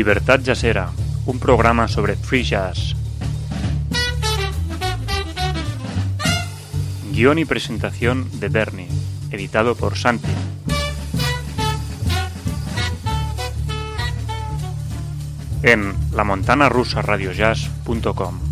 Libertad Jazzera, un programa sobre free jazz. Guión y presentación de Bernie, editado por Santi. En lamontanarusaradiojazz.com.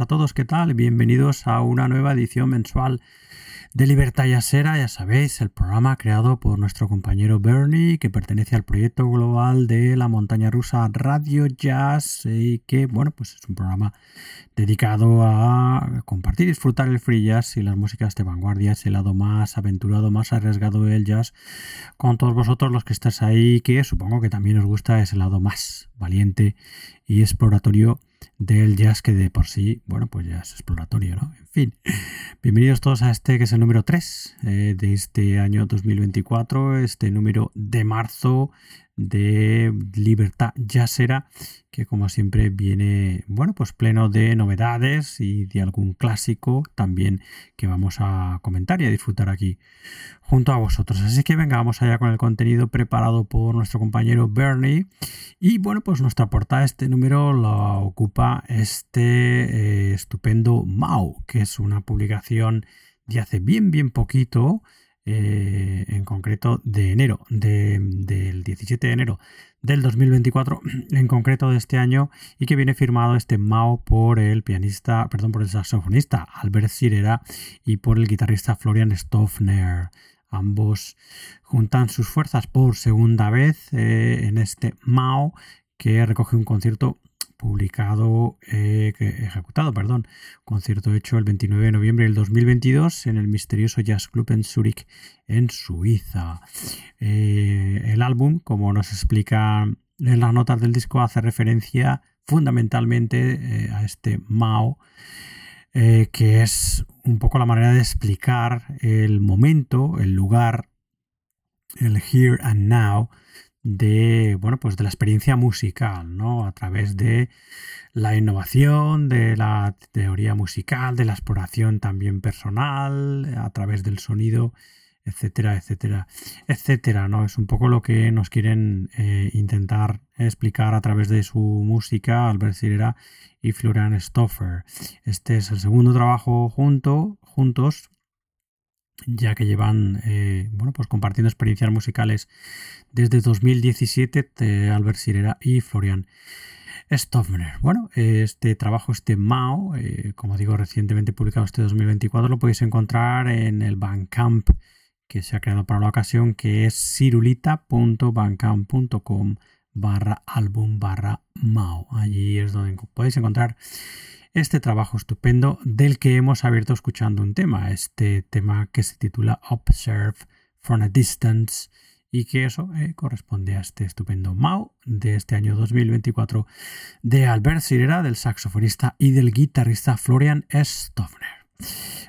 a todos, ¿qué tal? Bienvenidos a una nueva edición mensual de Libertad Jazzera, ya sabéis, el programa creado por nuestro compañero Bernie, que pertenece al proyecto global de la montaña rusa Radio Jazz y que, bueno, pues es un programa dedicado a compartir y disfrutar el free jazz y las músicas de vanguardia, ese lado más aventurado, más arriesgado del jazz, con todos vosotros los que estáis ahí, que supongo que también os gusta ese lado más valiente y exploratorio del jazz que de por sí, bueno, pues ya es exploratorio, ¿no? En fin, bienvenidos todos a este que es el número 3 eh, de este año 2024, este número de marzo de Libertad Jazzera, que como siempre viene, bueno, pues pleno de novedades y de algún clásico también que vamos a comentar y a disfrutar aquí junto a vosotros. Así que venga, vamos allá con el contenido preparado por nuestro compañero Bernie. Y bueno, pues nuestra portada, este número la ocupa este eh, estupendo Mao, que es una publicación de hace bien, bien poquito eh, en concreto de enero, del 17 de enero del 2024, en concreto de este año, y que viene firmado este Mao por el pianista, perdón, por el saxofonista Albert Sirera y por el guitarrista Florian Stoffner. Ambos juntan sus fuerzas por segunda vez eh, en este Mao que recoge un concierto publicado, eh, ejecutado, perdón, concierto hecho el 29 de noviembre del 2022 en el misterioso Jazz Club en Zurich, en Suiza. Eh, el álbum, como nos explica en las notas del disco, hace referencia fundamentalmente eh, a este Mao, que es un poco la manera de explicar el momento, el lugar, el here and now de, bueno, pues de la experiencia musical, ¿no? A través de la innovación, de la teoría musical, de la exploración también personal, a través del sonido, etcétera, etcétera, etcétera, ¿no? Es un poco lo que nos quieren eh, intentar explicar a través de su música Albert Sirera y Florian Stoffer. Este es el segundo trabajo junto, juntos ya que llevan eh, bueno, pues compartiendo experiencias musicales desde 2017 de Albert Sirera y Florian Stoffner. Bueno, este trabajo, este Mao, eh, como digo, recientemente publicado este 2024, lo podéis encontrar en el Bandcamp que se ha creado para la ocasión, que es cirulita.bandcamp.com barra álbum barra Mao. Allí es donde podéis encontrar este trabajo estupendo del que hemos abierto escuchando un tema, este tema que se titula Observe from a Distance y que eso eh, corresponde a este estupendo Mao de este año 2024 de Albert Sirera, del saxofonista y del guitarrista Florian Stoffner.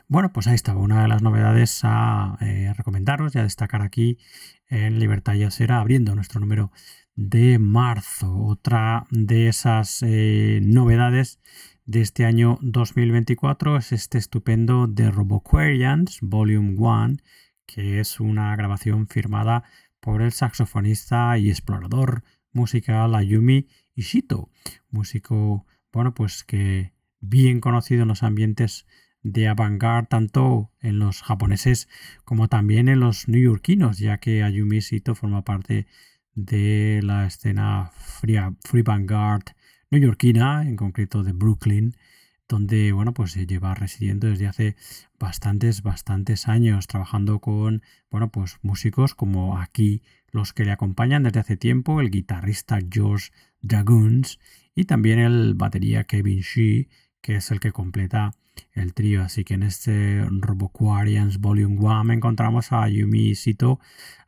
Bueno, pues ahí estaba una de las novedades a eh, recomendaros y a destacar aquí en Libertad Yacera, abriendo nuestro número de marzo. Otra de esas eh, novedades de este año 2024 es este estupendo The Roboquarians Volume 1, que es una grabación firmada por el saxofonista y explorador musical Ayumi Ishito, músico, bueno, pues que bien conocido en los ambientes de avant-garde, tanto en los japoneses como también en los neoyorquinos, ya que Ayumi Ishito forma parte de la escena free, free vanguard en concreto de Brooklyn, donde bueno, pues lleva residiendo desde hace bastantes, bastantes años, trabajando con bueno, pues músicos como aquí los que le acompañan desde hace tiempo, el guitarrista George Dragoons y también el batería Kevin Shee, que es el que completa el trío. Así que en este RoboQuarians Volume 1 encontramos a Yumi Sito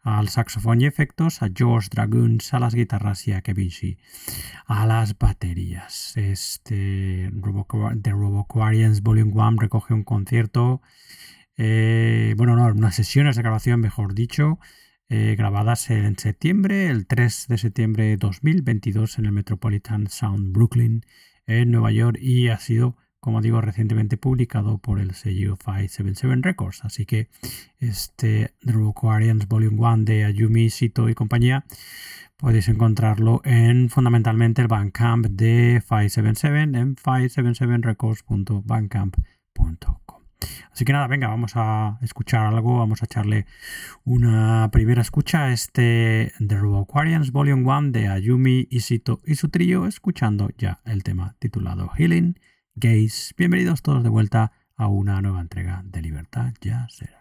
al saxofón y efectos, a George Dragoons a las guitarras y a Kevin Shee a las baterías. Este The RoboQuarians Volume 1 recoge un concierto, eh, bueno, no, unas sesiones de grabación, mejor dicho, eh, grabadas en septiembre, el 3 de septiembre de 2022 en el Metropolitan Sound Brooklyn, en Nueva York, y ha sido como digo, recientemente publicado por el sello 577 Records. Así que este The Aquarians Volume 1 de Ayumi Sito y compañía podéis encontrarlo en fundamentalmente el Bandcamp de 577 en 577records.bandcamp.com. Así que nada, venga, vamos a escuchar algo, vamos a echarle una primera escucha a este The Aquarians Volume 1 de Ayumi Isito y su trío, escuchando ya el tema titulado Healing gays. Bienvenidos todos de vuelta a una nueva entrega de Libertad Ya será.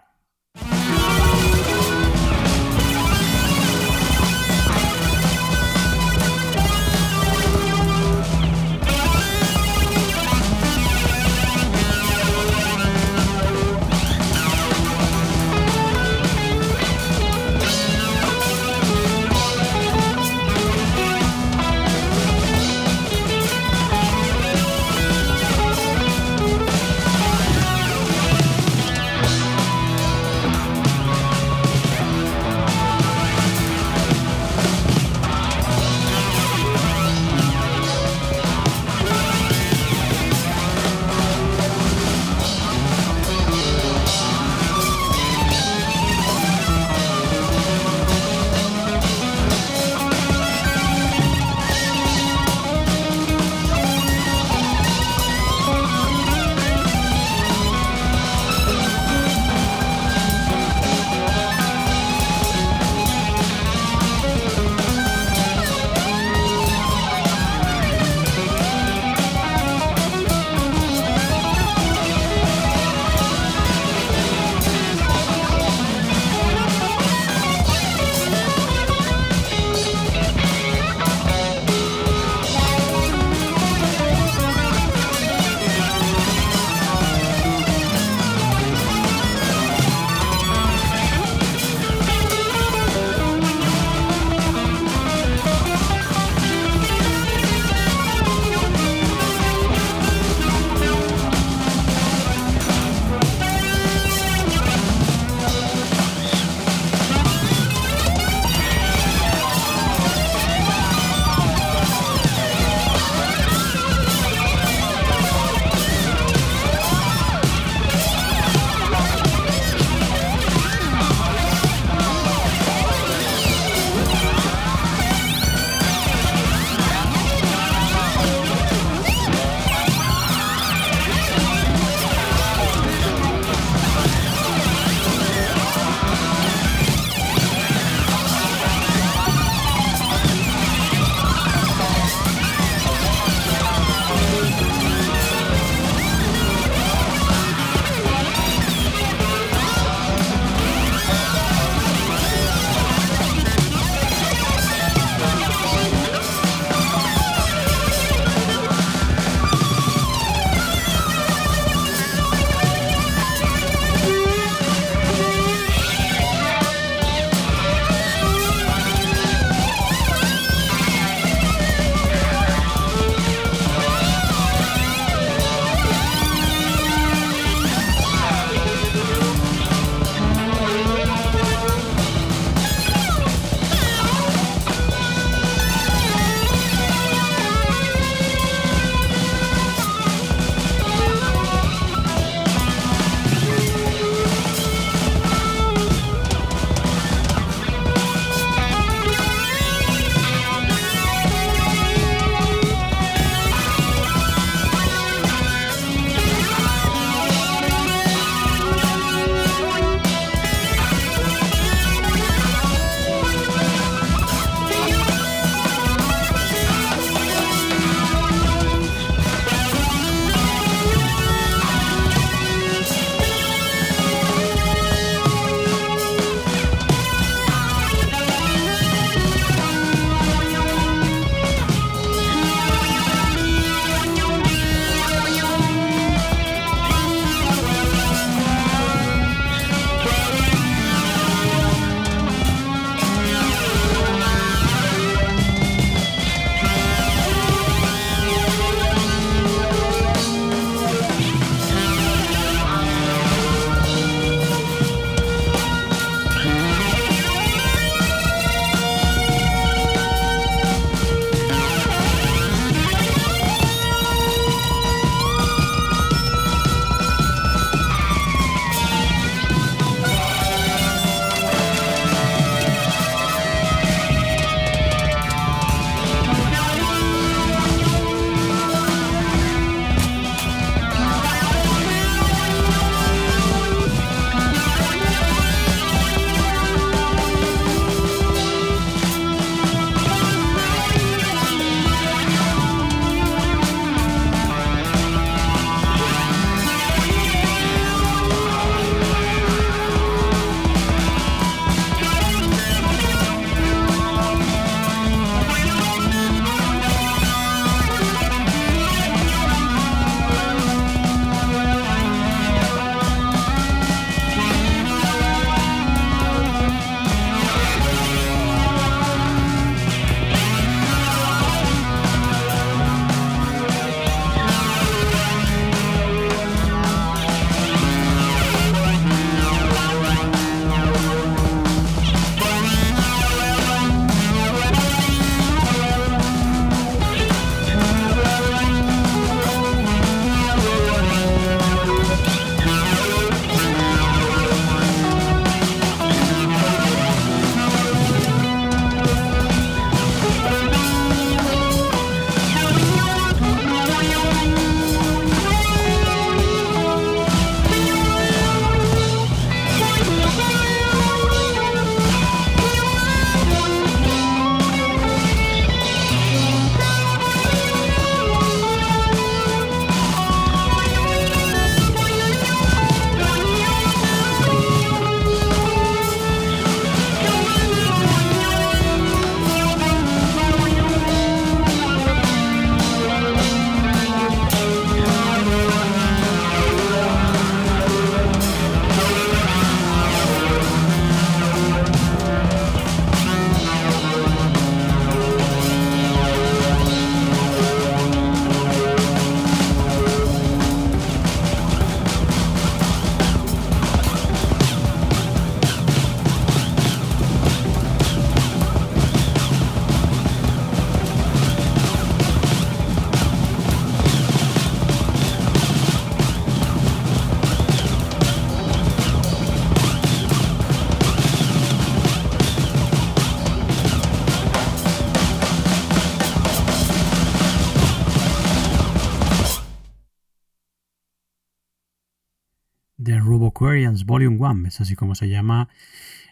Volume 1, es así como se llama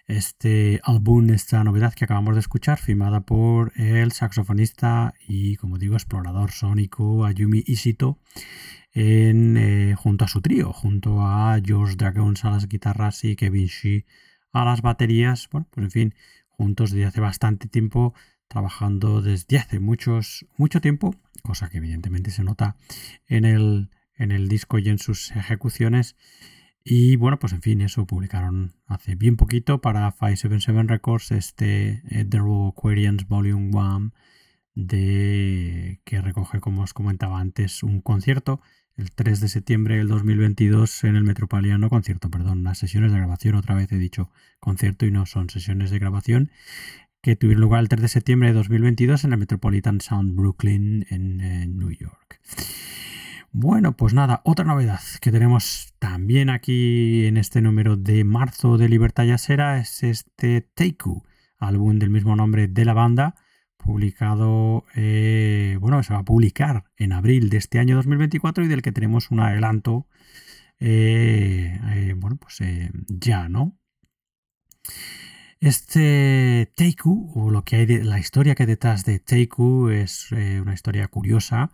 este álbum, esta novedad que acabamos de escuchar, firmada por el saxofonista y, como digo, explorador sónico Ayumi Ishito, eh, junto a su trío, junto a George Dragons a las guitarras y Kevin Shee a las baterías. Bueno, pues en fin, juntos desde hace bastante tiempo, trabajando desde hace muchos, mucho tiempo, cosa que evidentemente se nota en el, en el disco y en sus ejecuciones. Y bueno, pues en fin, eso publicaron hace bien poquito para 577 Records este eh, The Aquarians Volume 1 de que recoge, como os comentaba antes, un concierto el 3 de septiembre del 2022 en el Metropolitano, concierto, perdón, las sesiones de grabación, otra vez he dicho concierto y no son sesiones de grabación, que tuvieron lugar el 3 de septiembre de 2022 en el Metropolitan Sound Brooklyn en New York. Bueno, pues nada, otra novedad que tenemos también aquí en este número de marzo de Libertad Yasera es este Teiku, álbum del mismo nombre de la banda, publicado, eh, bueno, se va a publicar en abril de este año 2024 y del que tenemos un adelanto, eh, eh, bueno, pues ya, ¿no? Este Teiku, o lo que hay de la historia que hay detrás de Teiku, es una historia curiosa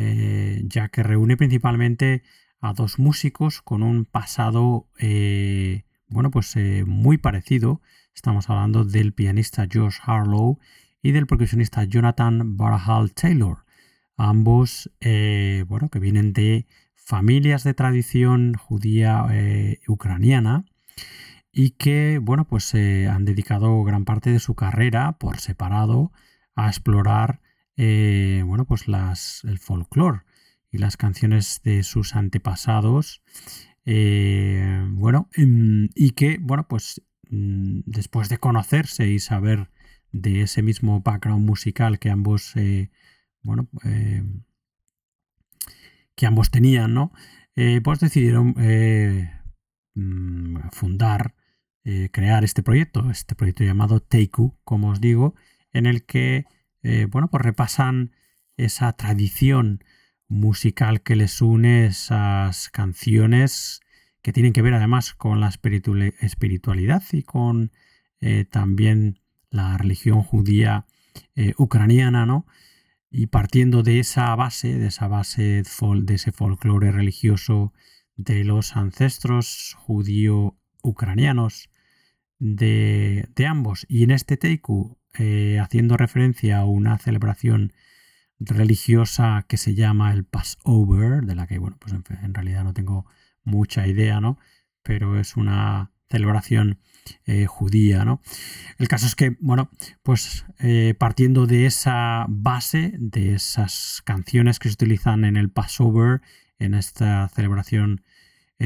eh, ya que reúne principalmente a dos músicos con un pasado, eh, bueno, pues eh, muy parecido. Estamos hablando del pianista Josh Harlow y del percusionista Jonathan Barahal Taylor. Ambos, bueno, que vienen de familias de tradición judía ucraniana y que, bueno, pues han dedicado gran parte de su carrera por separado a explorar eh, bueno, pues las, el folclore y las canciones de sus antepasados. Eh, bueno, em, y que, bueno, pues mm, después de conocerse y saber de ese mismo background musical que ambos, eh, bueno, que ambos tenían, ¿no? pues decidieron mm, fundar, crear este proyecto, este proyecto llamado Teiku, como os digo, en el que eh, bueno, pues repasan esa tradición musical que les une, esas canciones que tienen que ver además con la espiritualidad y con eh, también la religión judía eh, ucraniana, ¿no? Y partiendo de esa base, de esa base de ese folclore religioso de los ancestros judío-ucranianos de, de, ambos. Y en este Teiku eh, haciendo referencia a una celebración religiosa que se llama el Passover, de la que, bueno, pues en, realidad no tengo mucha idea, ¿no? Pero es una celebración eh, judía, ¿no? El caso es que, bueno, pues eh, partiendo de esa base, de esas canciones que se utilizan en el Passover, en esta celebración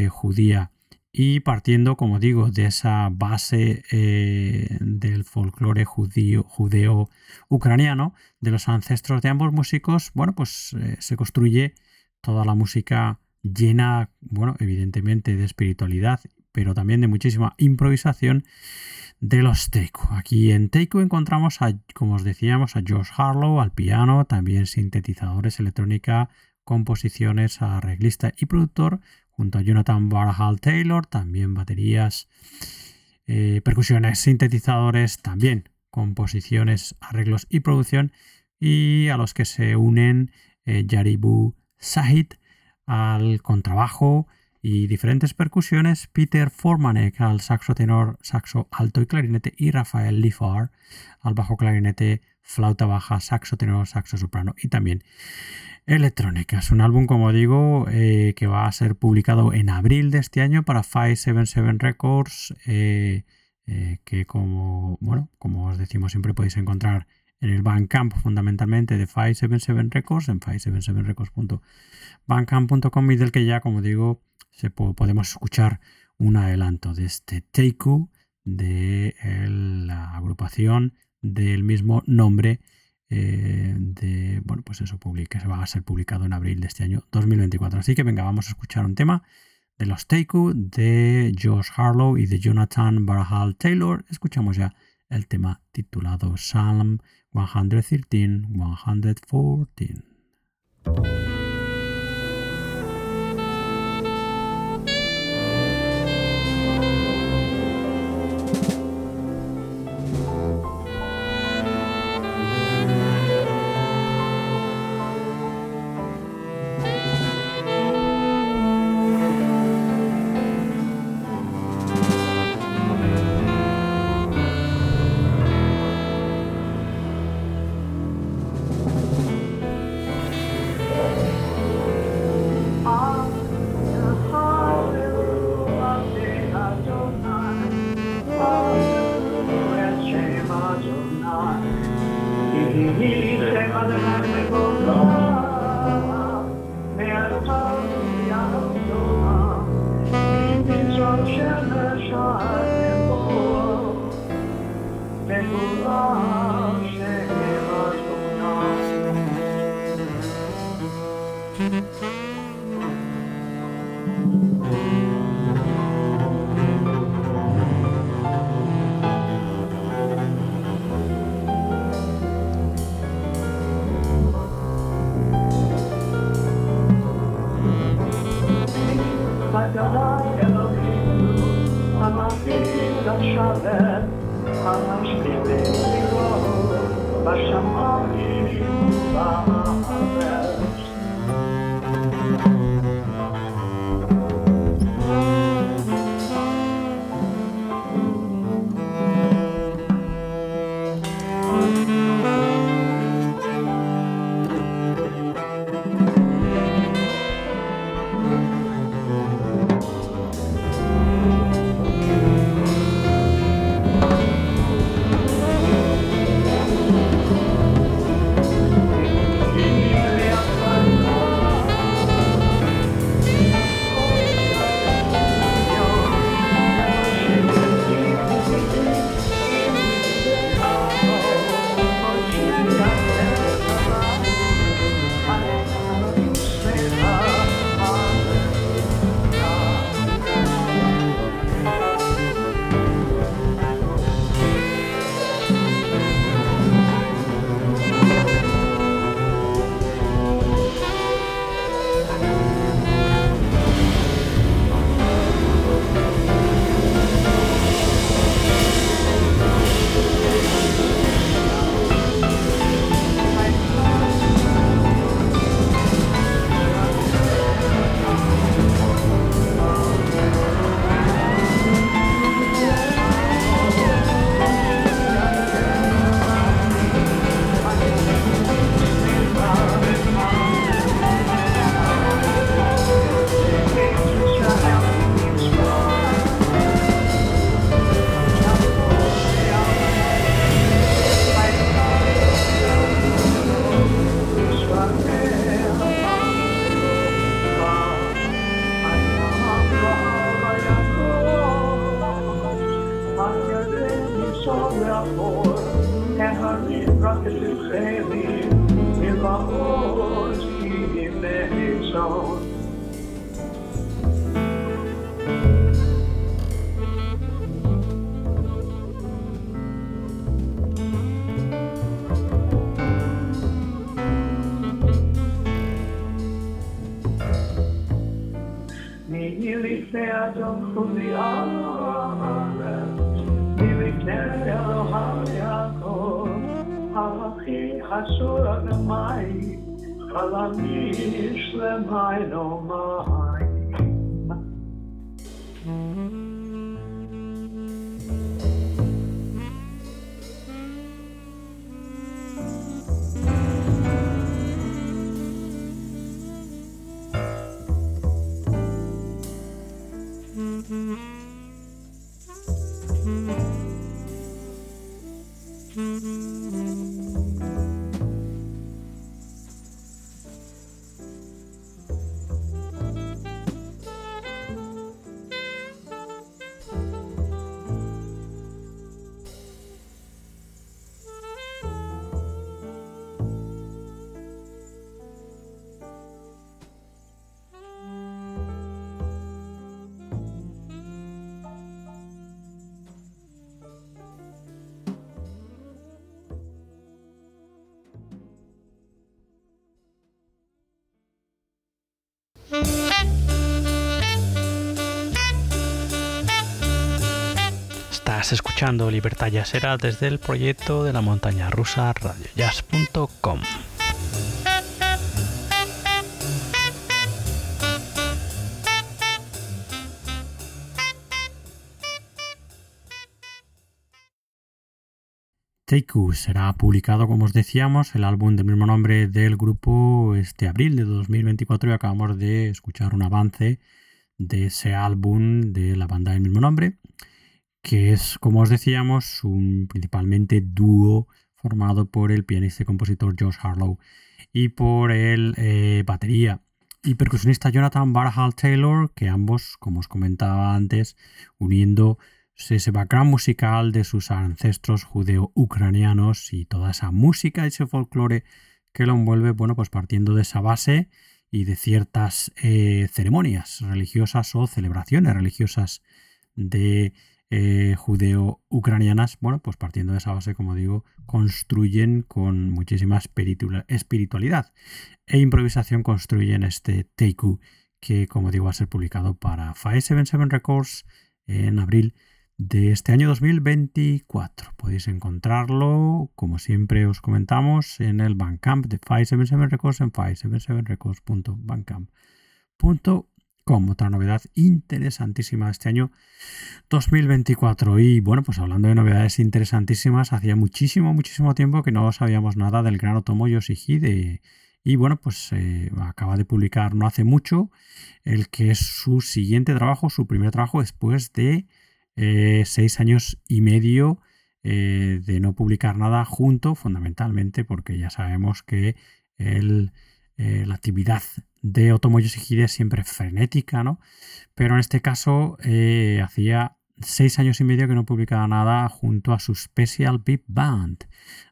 judía y partiendo, como digo, de esa base eh, del folclore judío, judeo-ucraniano, de los ancestros de ambos músicos, bueno, pues eh, se construye toda la música llena, bueno, evidentemente de espiritualidad, pero también de muchísima improvisación de los Teiku. Aquí en Teiku encontramos, a, como os decíamos, a Josh Harlow al piano, también sintetizadores, electrónica, composiciones, arreglista y productor, junto a Jonathan Barhal Taylor, también baterías, eh, percusiones, sintetizadores, también composiciones, arreglos y producción, y a los que se unen eh, Yaribu Sahid al contrabajo y diferentes percusiones, Peter Formanek al saxo tenor, saxo alto y clarinete y Rafael Lifar al bajo clarinete, flauta baja, saxo tenor, saxo soprano y también electrónica. Es un álbum, como digo, eh, que va a ser publicado en abril de este año para 577 Records, eh, eh, que como, bueno, como os decimos siempre podéis encontrar en el Bandcamp fundamentalmente de 577 Records, en 577records.bandcamp.com y del que ya, como digo, se podemos escuchar un adelanto de este Teiku de la agrupación del mismo nombre eh, de, bueno, pues eso publica, se va a ser publicado en abril de este año 2024. Así que venga, vamos a escuchar un tema de los Teiku, de Josh Harlow y de Jonathan Barahal Taylor. Escuchamos ya el tema titulado Psalm 113, escuchando Libertad Jazzera desde el proyecto de la montaña rusa radiojazz.com. Teiku será publicado, como os decíamos, el álbum del mismo nombre del grupo este abril de 2024 y acabamos de escuchar un avance de ese álbum de la banda del mismo nombre que es, como os decíamos, un principalmente dúo formado por el pianista y compositor Josh Harlow y por el eh, batería y percusionista Jonathan Barhal Taylor, que ambos, como os comentaba antes, uniendo ese background musical de sus ancestros judeo-ucranianos y toda esa música, ese folclore que lo envuelve, bueno, pues partiendo de esa base y de ciertas eh, ceremonias religiosas o celebraciones religiosas de eh, judeo-ucranianas, bueno, pues partiendo de esa base, como digo, construyen con muchísima espiritualidad e improvisación, construyen este Teiku que, como digo, va a ser publicado para 577 Records en abril de este año 2024. Podéis encontrarlo, como siempre os comentamos, en el Bandcamp de 577 Records en 577records.bandcamp.com. Otra novedad interesantísima este año 2024. Y bueno, pues hablando de novedades interesantísimas, hacía muchísimo, muchísimo tiempo que no sabíamos nada del gran Otomo Yoshihide. Y bueno, pues eh, acaba de publicar no hace mucho el que es su siguiente trabajo, su primer trabajo después de eh, seis años y medio eh, de no publicar nada junto, fundamentalmente porque ya sabemos que la actividad de Otomo Yoshihide siempre frenética, ¿no? Pero en este caso hacía seis años y medio que no publicaba nada junto a su Special Big Band.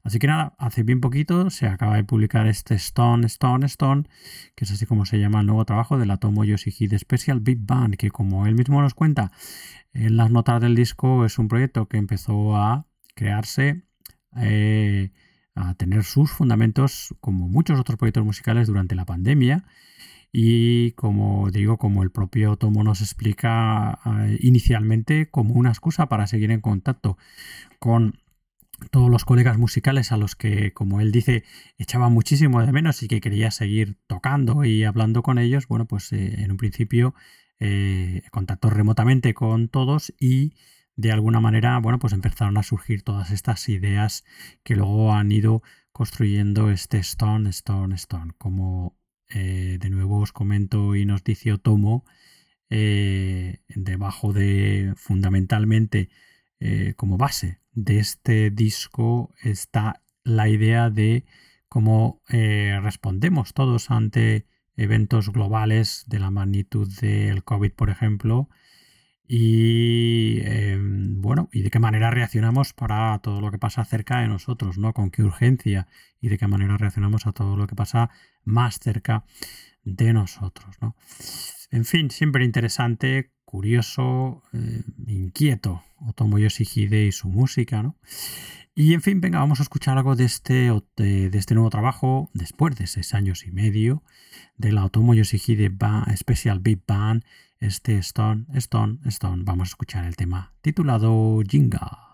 Así que nada, hace bien poquito se acaba de publicar este Stone, Stone, Stone, que es así como se llama el nuevo trabajo de la Tomo Yoshihide Special Big Band, que como él mismo nos cuenta en las notas del disco, es un proyecto que empezó a crearse, eh, a tener sus fundamentos, como muchos otros proyectos musicales, durante la pandemia. Y como digo, como el propio Tomo nos explica eh, inicialmente, como una excusa para seguir en contacto con todos los colegas musicales a los que, como él dice, echaba muchísimo de menos y que quería seguir tocando y hablando con ellos, bueno, pues eh, en un principio eh, contactó remotamente con todos y de alguna manera, bueno, pues empezaron a surgir todas estas ideas que luego han ido construyendo este Stone, Stone, Stone, como eh, de nuevo os comento y nos dice Otomo, eh, debajo de fundamentalmente eh, como base de este disco está la idea de cómo respondemos todos ante eventos globales de la magnitud del COVID, por ejemplo, y em, bueno, y de qué manera reaccionamos para todo lo que pasa cerca de nosotros, ¿no? Con qué urgencia y de qué manera reaccionamos a todo lo que pasa más cerca de nosotros, ¿no? En fin, siempre interesante, curioso, eh, inquieto, Otomo Yoshihide y su música, ¿no? Y en fin, venga, vamos a escuchar algo de este, de, este nuevo trabajo después de seis años y medio de la Otomo Yoshihide Special Big Band este Stone, Stone, Stone. Vamos a escuchar el tema titulado Jinga.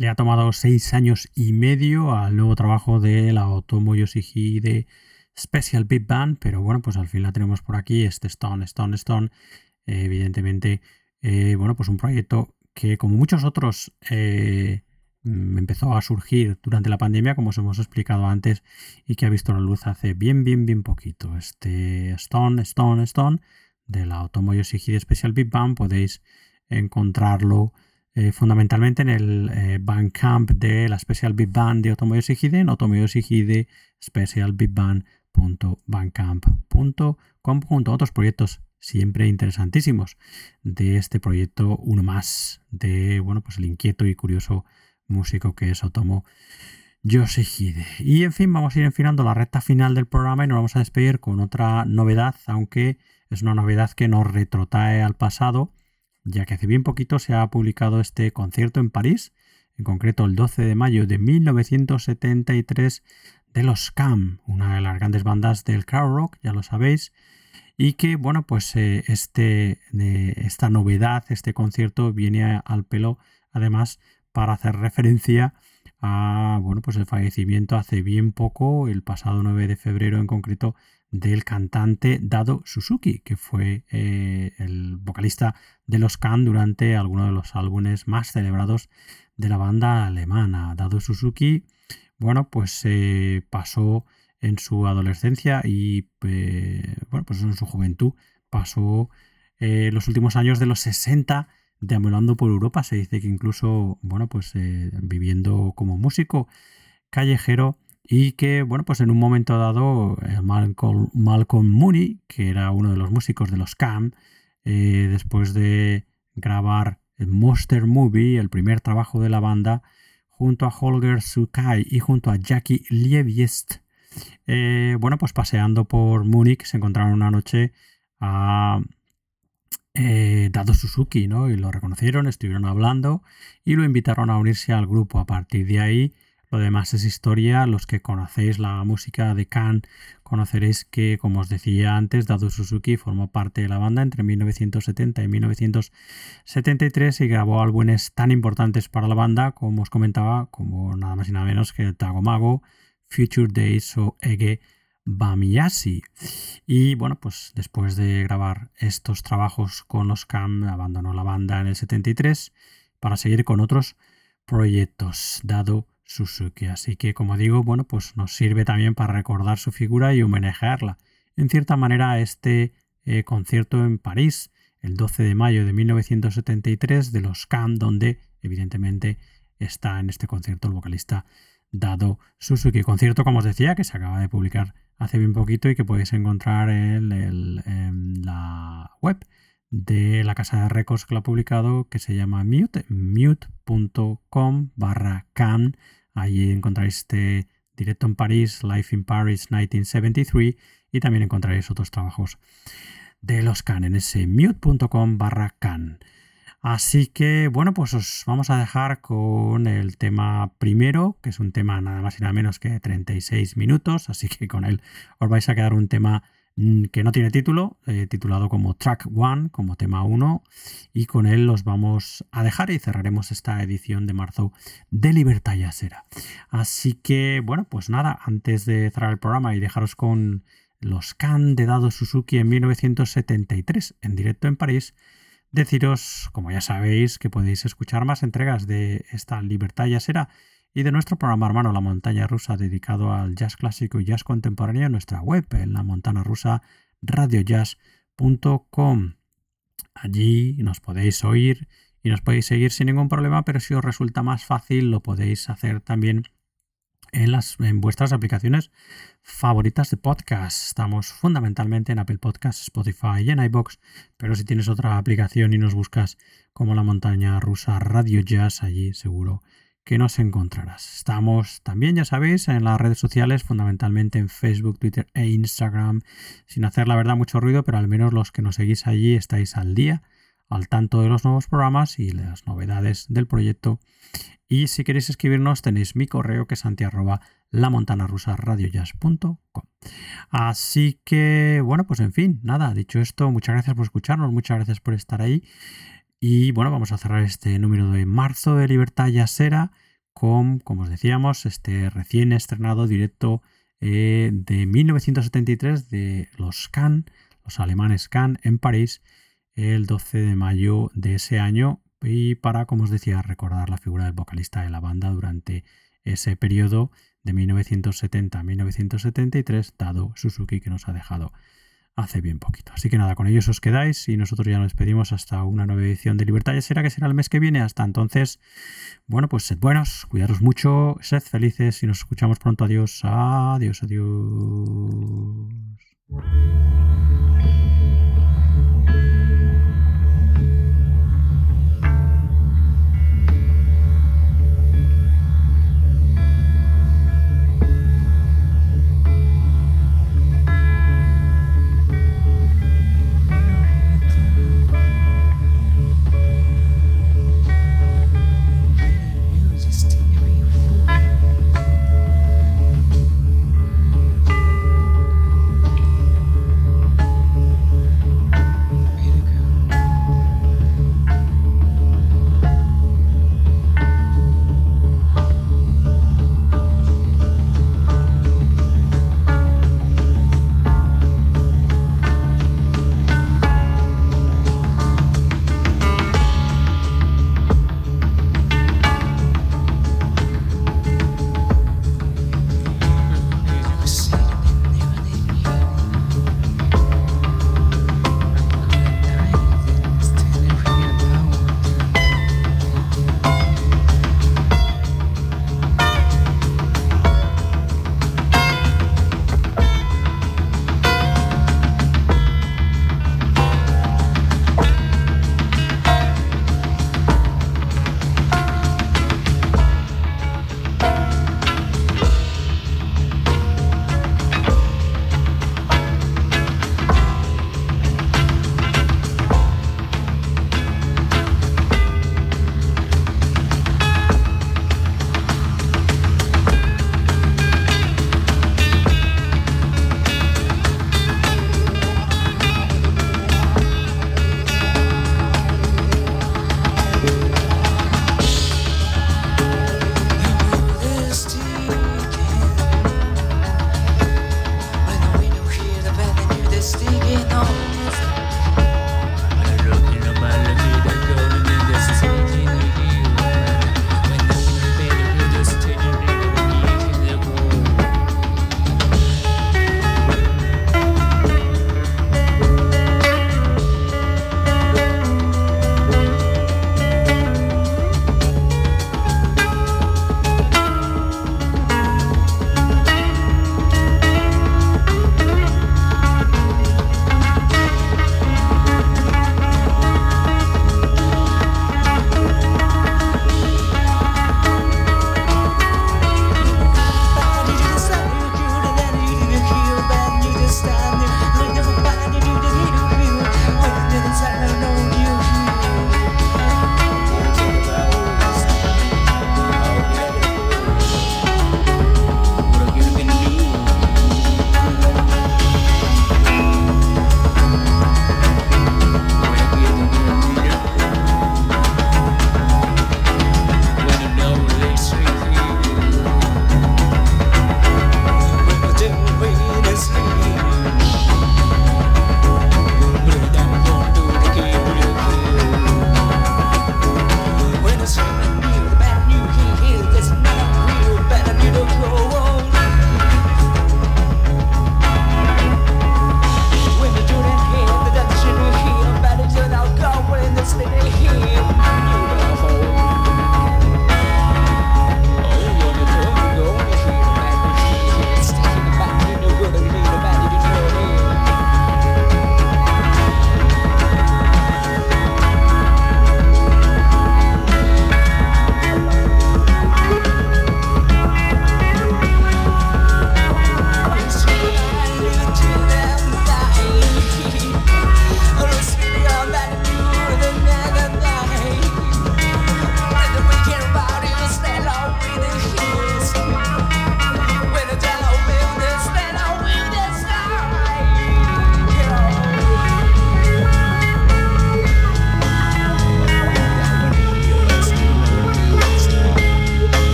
Le ha tomado seis años y medio al nuevo trabajo de la Otomo de Special Big Band, pero bueno, pues al fin la tenemos por aquí, este Stone, Stone, Stone, evidentemente, eh, bueno, pues un proyecto que como muchos otros eh, mm, empezó a surgir durante la pandemia, como os hemos explicado antes, y que ha visto la luz hace bien, bien, bien poquito. Este Stone, Stone, Stone de la Otomo Yoshihide Special Big Band podéis encontrarlo eh, fundamentalmente en el eh, Bandcamp de la Special Big Band de Otomo Yoshihide en Otomo Yoshihide Special Big Band.bandcamp.com junto a otros proyectos siempre interesantísimos. De este proyecto uno más de bueno pues el inquieto y curioso músico que es Otomo Yoshihide y en fin vamos a ir enfilando la recta final del programa y nos vamos a despedir con otra novedad aunque es una novedad que nos retrotrae al pasado ya que hace bien poquito se ha publicado este concierto en París, en concreto el 12 de mayo de 1973 de los Cam, una de las grandes bandas del crowd rock, ya lo sabéis, y que bueno, pues eh, este, esta novedad, este concierto viene al pelo además para hacer referencia a bueno, pues el fallecimiento hace bien poco, el pasado 9 de febrero en concreto, del cantante Dado Suzuki, que fue eh, el vocalista de los Can durante algunos de los álbumes más celebrados de la banda alemana. Dado Suzuki, bueno, pues eh, pasó en su adolescencia y eh, bueno, pues en su juventud pasó los últimos años de los 60 deambulando por Europa. Se dice que incluso, bueno, pues viviendo como músico callejero y que, bueno, pues en un momento dado, eh, Malcolm, Malcolm Mooney, que era uno de los músicos de los Cam, eh, después de grabar el Monster Movie, el primer trabajo de la banda, junto a Holger Sukai y junto a Jackie Liebiest, eh, bueno, pues paseando por Múnich se encontraron una noche a Dado Suzuki, ¿no? Y lo reconocieron, estuvieron hablando y lo invitaron a unirse al grupo. A partir de ahí, lo demás es historia. Los que conocéis la música de Khan conoceréis que, como os decía antes, Dado Suzuki formó parte de la banda entre 1970 y 1973 y grabó álbumes tan importantes para la banda como os comentaba, como nada más y nada menos que Tagomago, Future Days o Ege Bamiyashi. Y bueno, pues después de grabar estos trabajos con los abandonó la banda en el 73 para seguir con otros proyectos, dado Suzuki. Así que, como digo, bueno, pues nos sirve también para recordar su figura y homenajearla. En cierta manera, este eh, concierto en París, el 12 de mayo de 1973, de los Can, donde evidentemente está en este concierto el vocalista Dado Suzuki. Concierto, como os decía, que se acaba de publicar hace bien poquito y que podéis encontrar en, la web de la casa de récords que lo ha publicado, que se llama mute, mute.com barra can Allí encontráis este directo en París, Life in Paris 1973 y también encontraréis otros trabajos de los Can en ese mute.com barra can. Así que bueno, pues os vamos a dejar con el tema primero, que es un tema nada más y nada menos que 36 minutos, así que con él os vais a quedar un tema que no tiene título, eh, titulado como Track One, como tema 1, y con él los vamos a dejar y cerraremos esta edición de marzo de Libertad y Asera. Así que, bueno, pues nada, antes de cerrar el programa y dejaros con los Can de Dado Suzuki en 1973 en directo en París, deciros, como ya sabéis, que podéis escuchar más entregas de esta Libertad y Asera y de nuestro programa hermano La Montaña Rusa dedicado al jazz clásico y jazz contemporáneo en nuestra web en la montana rusa radiojazz.com. Allí nos podéis oír y nos podéis seguir sin ningún problema, pero si os resulta más fácil lo podéis hacer también en, las, en vuestras aplicaciones favoritas de podcast. Estamos fundamentalmente en Apple Podcasts, Spotify y en iBox, pero si tienes otra aplicación y nos buscas como la montaña rusa Radio Jazz, allí seguro que nos encontrarás. Estamos también, ya sabéis, en las redes sociales, fundamentalmente en Facebook, Twitter e Instagram, sin hacer la verdad mucho ruido, pero al menos los que nos seguís allí estáis al día, al tanto de los nuevos programas y las novedades del proyecto. Y si queréis escribirnos, tenéis mi correo que es anti-arroba Así que, bueno, pues en fin, nada, dicho esto, muchas gracias por escucharnos, muchas gracias por estar ahí. Y bueno, vamos a cerrar este número de marzo de Libertad Yasera con, como os decíamos, este recién estrenado directo eh, de 1973 de los Cannes, los alemanes Cannes en París, el 12 de mayo de ese año. Y para, como os decía, recordar la figura del vocalista de la banda durante ese periodo de 1970 a 1973, dado Suzuki que nos ha dejado hace bien poquito. Así que nada, con ellos os quedáis y nosotros ya nos despedimos hasta una nueva edición de Libertad ya será que será el mes que viene. Hasta entonces, bueno, pues sed buenos, cuidaros mucho, sed felices y nos escuchamos pronto. Adiós, adiós, adiós.